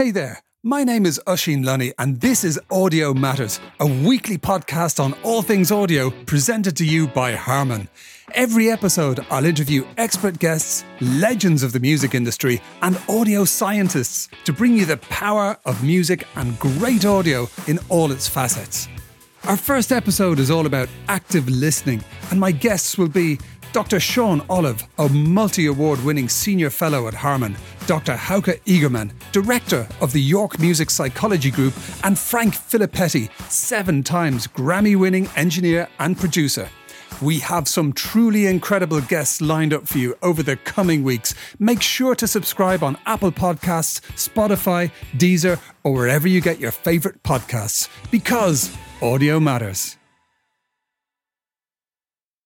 Hey there, my name is Oisín Lunny, and this is Audio Matters, a weekly podcast on all things audio presented to you by Harman. Every episode, I'll interview expert guests, legends of the music industry, and audio scientists to bring you the power of music and great audio in all its facets. Our first episode is all about active listening, and my guests will be Dr. Sean Olive, a multi award winning senior fellow at Harman, Dr. Hauke Egermann, director of the York Music Psychology Group, and Frank Filippetti, seven times Grammy winning engineer and producer. We have some truly incredible guests lined up for you over the coming weeks. Make sure to subscribe on Apple Podcasts, Spotify, Deezer, or wherever you get your favourite podcasts because audio matters.